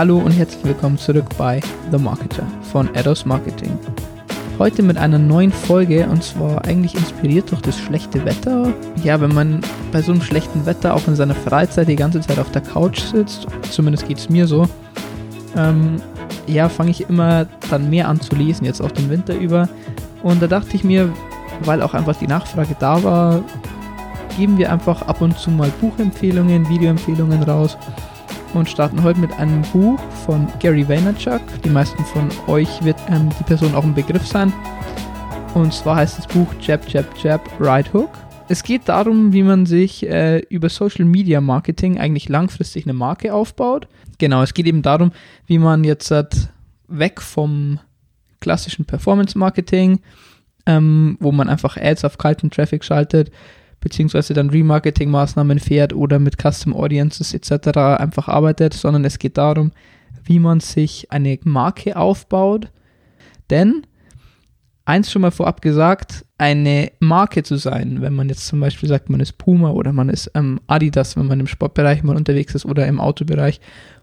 Hallo und herzlich willkommen zurück bei The Marketer von Ados Marketing. Heute mit einer neuen Folge und zwar eigentlich inspiriert durch das schlechte Wetter. Ja, wenn man bei so einem schlechten Wetter auch in seiner Freizeit die ganze Zeit auf der Couch sitzt, zumindest geht es mir so, ähm, ja, fange ich immer dann mehr an zu lesen, jetzt auch den Winter über. Und da dachte ich mir, weil auch einfach die Nachfrage da war, geben wir einfach ab und zu mal Buchempfehlungen, Videoempfehlungen raus und starten heute mit einem Buch von Gary Vaynerchuk. Die meisten von euch wird ähm, die Person auch ein Begriff sein. Und zwar heißt das Buch Jab, Jab, Jab, Right Hook. Es geht darum, wie man sich äh, über Social Media Marketing eigentlich langfristig eine Marke aufbaut. Genau, es geht eben darum, wie man jetzt halt weg vom klassischen Performance Marketing, ähm, wo man einfach Ads auf kalten Traffic schaltet, beziehungsweise dann Remarketing-Maßnahmen fährt oder mit Custom Audiences etc. einfach arbeitet, sondern es geht darum, wie man sich eine Marke aufbaut. Denn, eins schon mal vorab gesagt, eine Marke zu sein, wenn man jetzt zum Beispiel sagt, man ist Puma oder man ist ähm, Adidas, wenn man im Sportbereich mal unterwegs ist oder im Autobereich,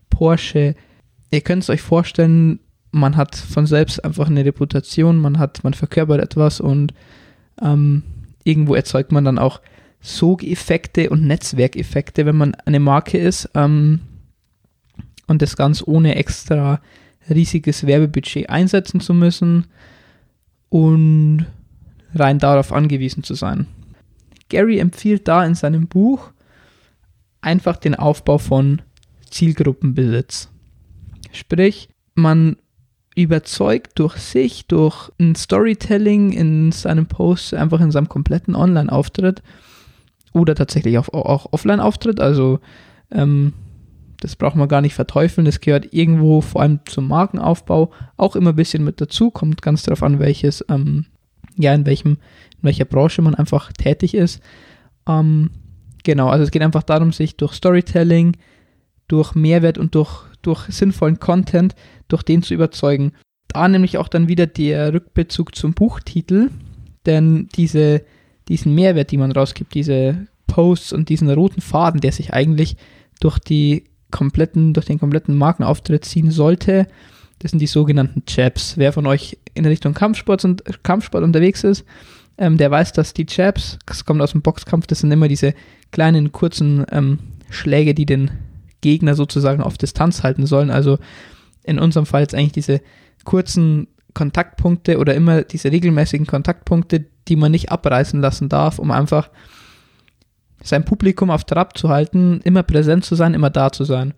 Porsche, ihr könnt es euch vorstellen, man hat von selbst einfach eine Reputation, man hat, man verkörpert etwas und ähm, irgendwo erzeugt man dann auch Sogeffekte und Netzwerkeffekte, wenn man eine Marke ist. Ähm, und das ganz ohne extra riesiges Werbebudget einsetzen zu müssen und rein darauf angewiesen zu sein. Gary empfiehlt da in seinem Buch einfach den Aufbau von Zielgruppenbesitz. Sprich, man überzeugt durch sich, durch ein Storytelling in seinem Post, einfach in seinem kompletten Online-Auftritt oder tatsächlich auch, auch Offline-Auftritt. Also ähm, das braucht man gar nicht verteufeln. Das gehört irgendwo vor allem zum Markenaufbau auch immer ein bisschen mit dazu. Kommt ganz darauf an, welches, ähm, ja, in welchem, in welcher Branche man einfach tätig ist. Ähm, genau, also es geht einfach darum, sich durch Storytelling, durch Mehrwert und durch, durch sinnvollen Content durch den zu überzeugen. Da nämlich auch dann wieder der Rückbezug zum Buchtitel, denn diese, diesen Mehrwert, die man rausgibt, diese Posts und diesen roten Faden, der sich eigentlich durch die kompletten, durch den kompletten Markenauftritt ziehen sollte, das sind die sogenannten Jabs. Wer von euch in Richtung Kampfsport, und, Kampfsport unterwegs ist, ähm, der weiß, dass die Jabs, das kommt aus dem Boxkampf, das sind immer diese kleinen, kurzen ähm, Schläge, die den Gegner sozusagen auf Distanz halten sollen. Also in unserem Fall jetzt eigentlich diese kurzen Kontaktpunkte oder immer diese regelmäßigen Kontaktpunkte, die man nicht abreißen lassen darf, um einfach sein Publikum auf Trab zu halten, immer präsent zu sein, immer da zu sein.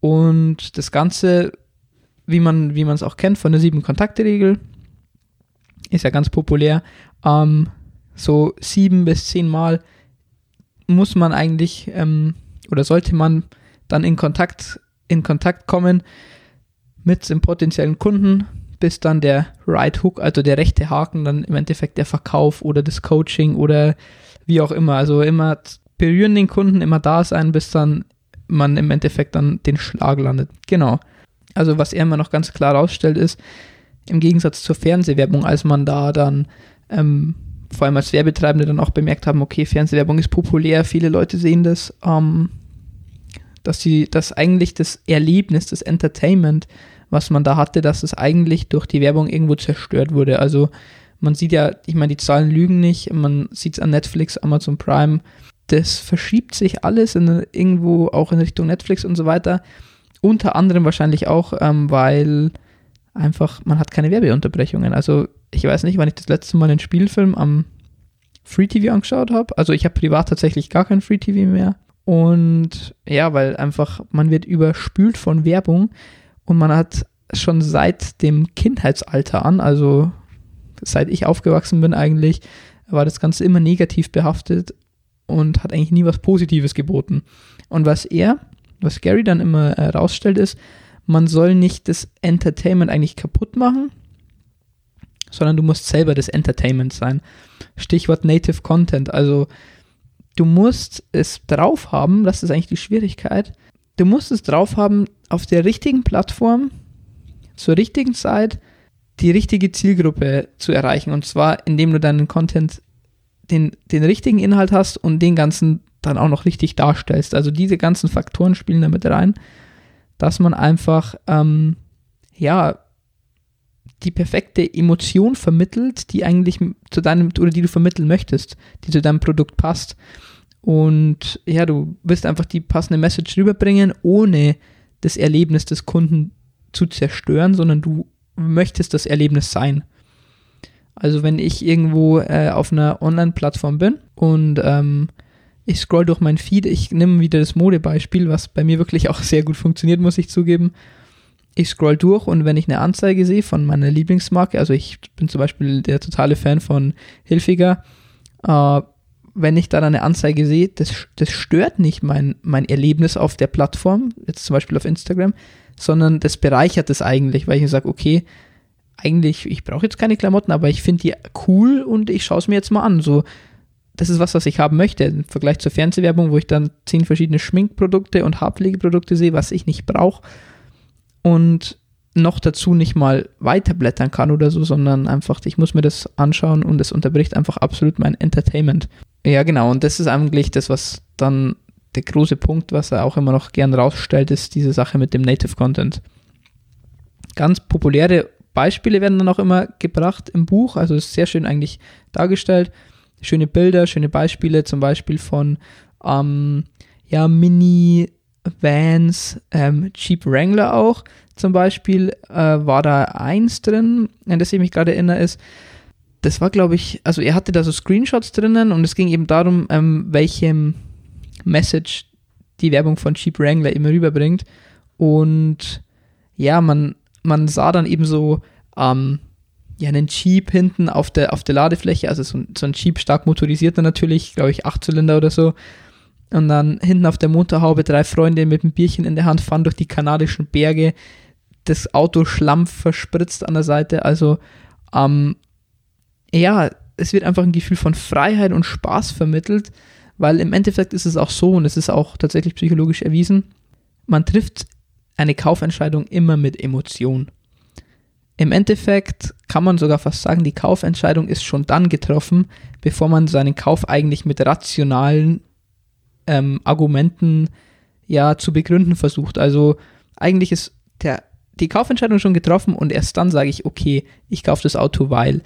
Und das Ganze, wie man wie es auch kennt von der sieben Kontakte-Regel, ist ja ganz populär. Ähm, so sieben bis zehn Mal muss man eigentlich ähm, oder sollte man dann in Kontakt in Kontakt kommen mit dem potenziellen Kunden, bis dann der Right Hook, also der rechte Haken, dann im Endeffekt der Verkauf oder das Coaching oder wie auch immer. Also immer berühren den Kunden, immer da sein, bis dann man im Endeffekt dann den Schlag landet. Genau. Also was er immer noch ganz klar rausstellt ist, im Gegensatz zur Fernsehwerbung, als man da dann ähm, vor allem als Werbetreibende dann auch bemerkt haben, okay, Fernsehwerbung ist populär, viele Leute sehen das, ähm, dass sie, dass eigentlich das Erlebnis, das Entertainment was man da hatte, dass es eigentlich durch die Werbung irgendwo zerstört wurde. Also man sieht ja, ich meine, die Zahlen lügen nicht, man sieht es an Netflix, Amazon Prime, das verschiebt sich alles in, irgendwo auch in Richtung Netflix und so weiter. Unter anderem wahrscheinlich auch, ähm, weil einfach, man hat keine Werbeunterbrechungen. Also ich weiß nicht, wann ich das letzte Mal einen Spielfilm am Free TV angeschaut habe. Also ich habe privat tatsächlich gar kein Free TV mehr. Und ja, weil einfach man wird überspült von Werbung und man hat schon seit dem Kindheitsalter an, also seit ich aufgewachsen bin eigentlich, war das Ganze immer negativ behaftet und hat eigentlich nie was Positives geboten. Und was er, was Gary dann immer herausstellt, ist, man soll nicht das Entertainment eigentlich kaputt machen, sondern du musst selber das Entertainment sein. Stichwort Native Content. Also du musst es drauf haben, das ist eigentlich die Schwierigkeit, du musst es drauf haben, auf der richtigen Plattform zur richtigen Zeit die richtige Zielgruppe zu erreichen. Und zwar, indem du deinen Content, den, den richtigen Inhalt hast und den ganzen dann auch noch richtig darstellst. Also diese ganzen Faktoren spielen damit rein. dass man einfach, ähm, ja, die perfekte Emotion vermittelt, die eigentlich zu deinem oder die du vermitteln möchtest, die zu deinem Produkt passt. Und ja, du willst einfach die passende Message rüberbringen, ohne das Erlebnis des Kunden zu zerstören, sondern du möchtest das Erlebnis sein. Also wenn ich irgendwo äh, auf einer Online-Plattform bin und ähm, ich scroll durch mein Feed, ich nehme wieder das Modebeispiel, was bei mir wirklich auch sehr gut funktioniert, muss ich zugeben ich scroll durch und wenn ich eine Anzeige sehe von meiner Lieblingsmarke, also ich bin zum Beispiel der totale Fan von Hilfiger, äh, wenn ich da eine Anzeige sehe, das, das stört nicht mein, mein Erlebnis auf der Plattform, jetzt zum Beispiel auf Instagram, sondern das bereichert es eigentlich, weil ich sage, okay, eigentlich, ich brauche jetzt keine Klamotten, aber ich finde die cool und ich schaue es mir jetzt mal an. So, das ist was, was ich haben möchte. Im Vergleich zur Fernsehwerbung, wo ich dann zehn verschiedene Schminkprodukte und Haarpflegeprodukte sehe, was ich nicht brauche und noch dazu nicht mal weiterblättern kann oder so, sondern einfach, ich muss mir das anschauen und es unterbricht einfach absolut mein Entertainment. Ja, genau, und das ist eigentlich das, was dann der große Punkt, was er auch immer noch gern rausstellt, ist diese Sache mit dem Native Content. Ganz populäre Beispiele werden dann auch immer gebracht im Buch, also ist sehr schön eigentlich dargestellt. Schöne Bilder, schöne Beispiele, zum Beispiel von ähm, ja, Mini Vans, ähm, Jeep Wrangler auch zum Beispiel, äh, war da eins drin, an das ich mich gerade erinnere, ist, das war, glaube ich, also er hatte da so Screenshots drinnen und es ging eben darum, ähm, welche Message die Werbung von Jeep Wrangler immer rüberbringt. Und ja, man, man sah dann eben so ähm, ja, einen Jeep hinten auf der, auf der Ladefläche, also so, so ein Jeep stark motorisierter natürlich, glaube ich, Achtzylinder oder so. Und dann hinten auf der Motorhaube drei Freunde mit einem Bierchen in der Hand fahren durch die kanadischen Berge. Das Auto Schlamm verspritzt an der Seite. Also, ähm, ja, es wird einfach ein Gefühl von Freiheit und Spaß vermittelt, weil im Endeffekt ist es auch so und es ist auch tatsächlich psychologisch erwiesen, man trifft eine Kaufentscheidung immer mit Emotion. Im Endeffekt kann man sogar fast sagen, die Kaufentscheidung ist schon dann getroffen, bevor man seinen Kauf eigentlich mit rationalen ähm, Argumenten ja zu begründen versucht. Also eigentlich ist der, die Kaufentscheidung schon getroffen und erst dann sage ich, okay, ich kaufe das Auto, weil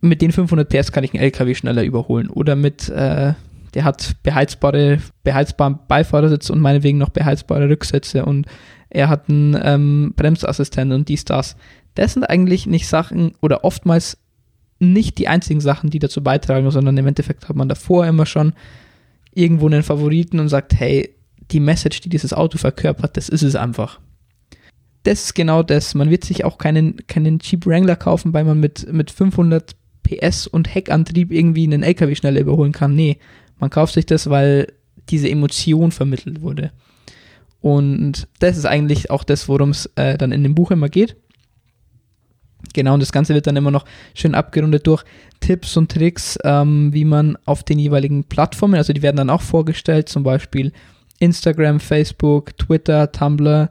mit den 500 PS kann ich einen LKW schneller überholen oder mit, äh, der hat beheizbare, beheizbaren Beifahrersitz und meinetwegen noch beheizbare Rücksitze und er hat einen ähm, Bremsassistent und dies, das. Das sind eigentlich nicht Sachen oder oftmals nicht die einzigen Sachen, die dazu beitragen, sondern im Endeffekt hat man davor immer schon irgendwo einen Favoriten und sagt, hey, die Message, die dieses Auto verkörpert, das ist es einfach. Das ist genau das. Man wird sich auch keinen, keinen Jeep Wrangler kaufen, weil man mit, mit 500 PS und Heckantrieb irgendwie einen LKW schneller überholen kann. Nee, man kauft sich das, weil diese Emotion vermittelt wurde. Und das ist eigentlich auch das, worum es äh, dann in dem Buch immer geht. Genau, und das Ganze wird dann immer noch schön abgerundet durch Tipps und Tricks, ähm, wie man auf den jeweiligen Plattformen, also die werden dann auch vorgestellt, zum Beispiel Instagram, Facebook, Twitter, Tumblr,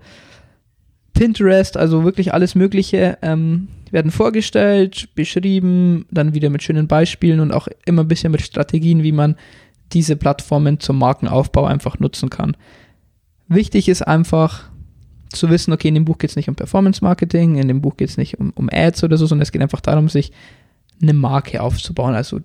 Pinterest, also wirklich alles Mögliche ähm, werden vorgestellt, beschrieben, dann wieder mit schönen Beispielen und auch immer ein bisschen mit Strategien, wie man diese Plattformen zum Markenaufbau einfach nutzen kann. Wichtig ist einfach, zu wissen, okay, in dem Buch geht es nicht um Performance Marketing, in dem Buch geht es nicht um, um Ads oder so, sondern es geht einfach darum, sich eine Marke aufzubauen. Also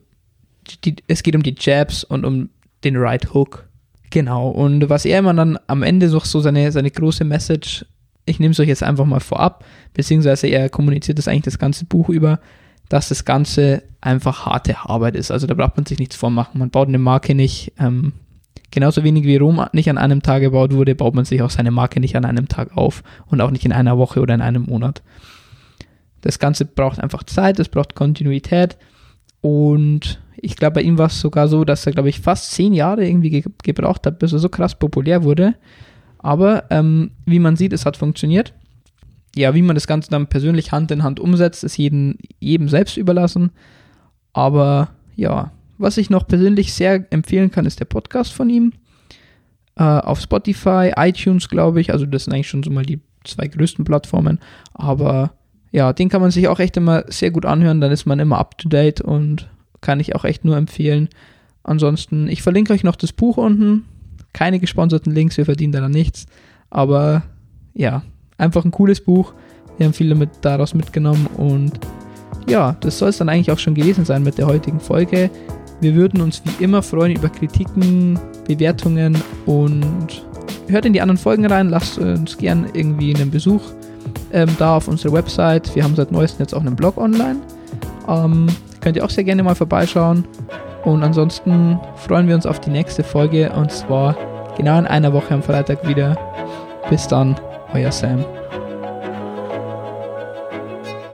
die, es geht um die Jabs und um den Right Hook. Genau. Und was er immer dann am Ende so seine, seine große Message, ich nehme es euch jetzt einfach mal vorab, beziehungsweise er kommuniziert das eigentlich das ganze Buch über, dass das Ganze einfach harte Arbeit ist. Also da braucht man sich nichts vormachen. Man baut eine Marke nicht ähm, Genauso wenig wie Rom nicht an einem Tag gebaut wurde, baut man sich auch seine Marke nicht an einem Tag auf und auch nicht in einer Woche oder in einem Monat. Das Ganze braucht einfach Zeit, es braucht Kontinuität und ich glaube, bei ihm war es sogar so, dass er, glaube ich, fast zehn Jahre irgendwie ge gebraucht hat, bis er so krass populär wurde. Aber ähm, wie man sieht, es hat funktioniert. Ja, wie man das Ganze dann persönlich Hand in Hand umsetzt, ist jedem, jedem selbst überlassen. Aber ja, was ich noch persönlich sehr empfehlen kann, ist der Podcast von ihm. Äh, auf Spotify, iTunes, glaube ich. Also das sind eigentlich schon so mal die zwei größten Plattformen. Aber ja, den kann man sich auch echt immer sehr gut anhören. Dann ist man immer up to date und kann ich auch echt nur empfehlen. Ansonsten, ich verlinke euch noch das Buch unten. Keine gesponserten Links, wir verdienen da nichts. Aber ja, einfach ein cooles Buch. Wir haben viele mit, daraus mitgenommen und ja, das soll es dann eigentlich auch schon gewesen sein mit der heutigen Folge. Wir würden uns wie immer freuen über Kritiken, Bewertungen und hört in die anderen Folgen rein. Lasst uns gern irgendwie einen Besuch ähm, da auf unserer Website. Wir haben seit neuestem jetzt auch einen Blog online. Ähm, könnt ihr auch sehr gerne mal vorbeischauen. Und ansonsten freuen wir uns auf die nächste Folge und zwar genau in einer Woche am Freitag wieder. Bis dann, euer Sam.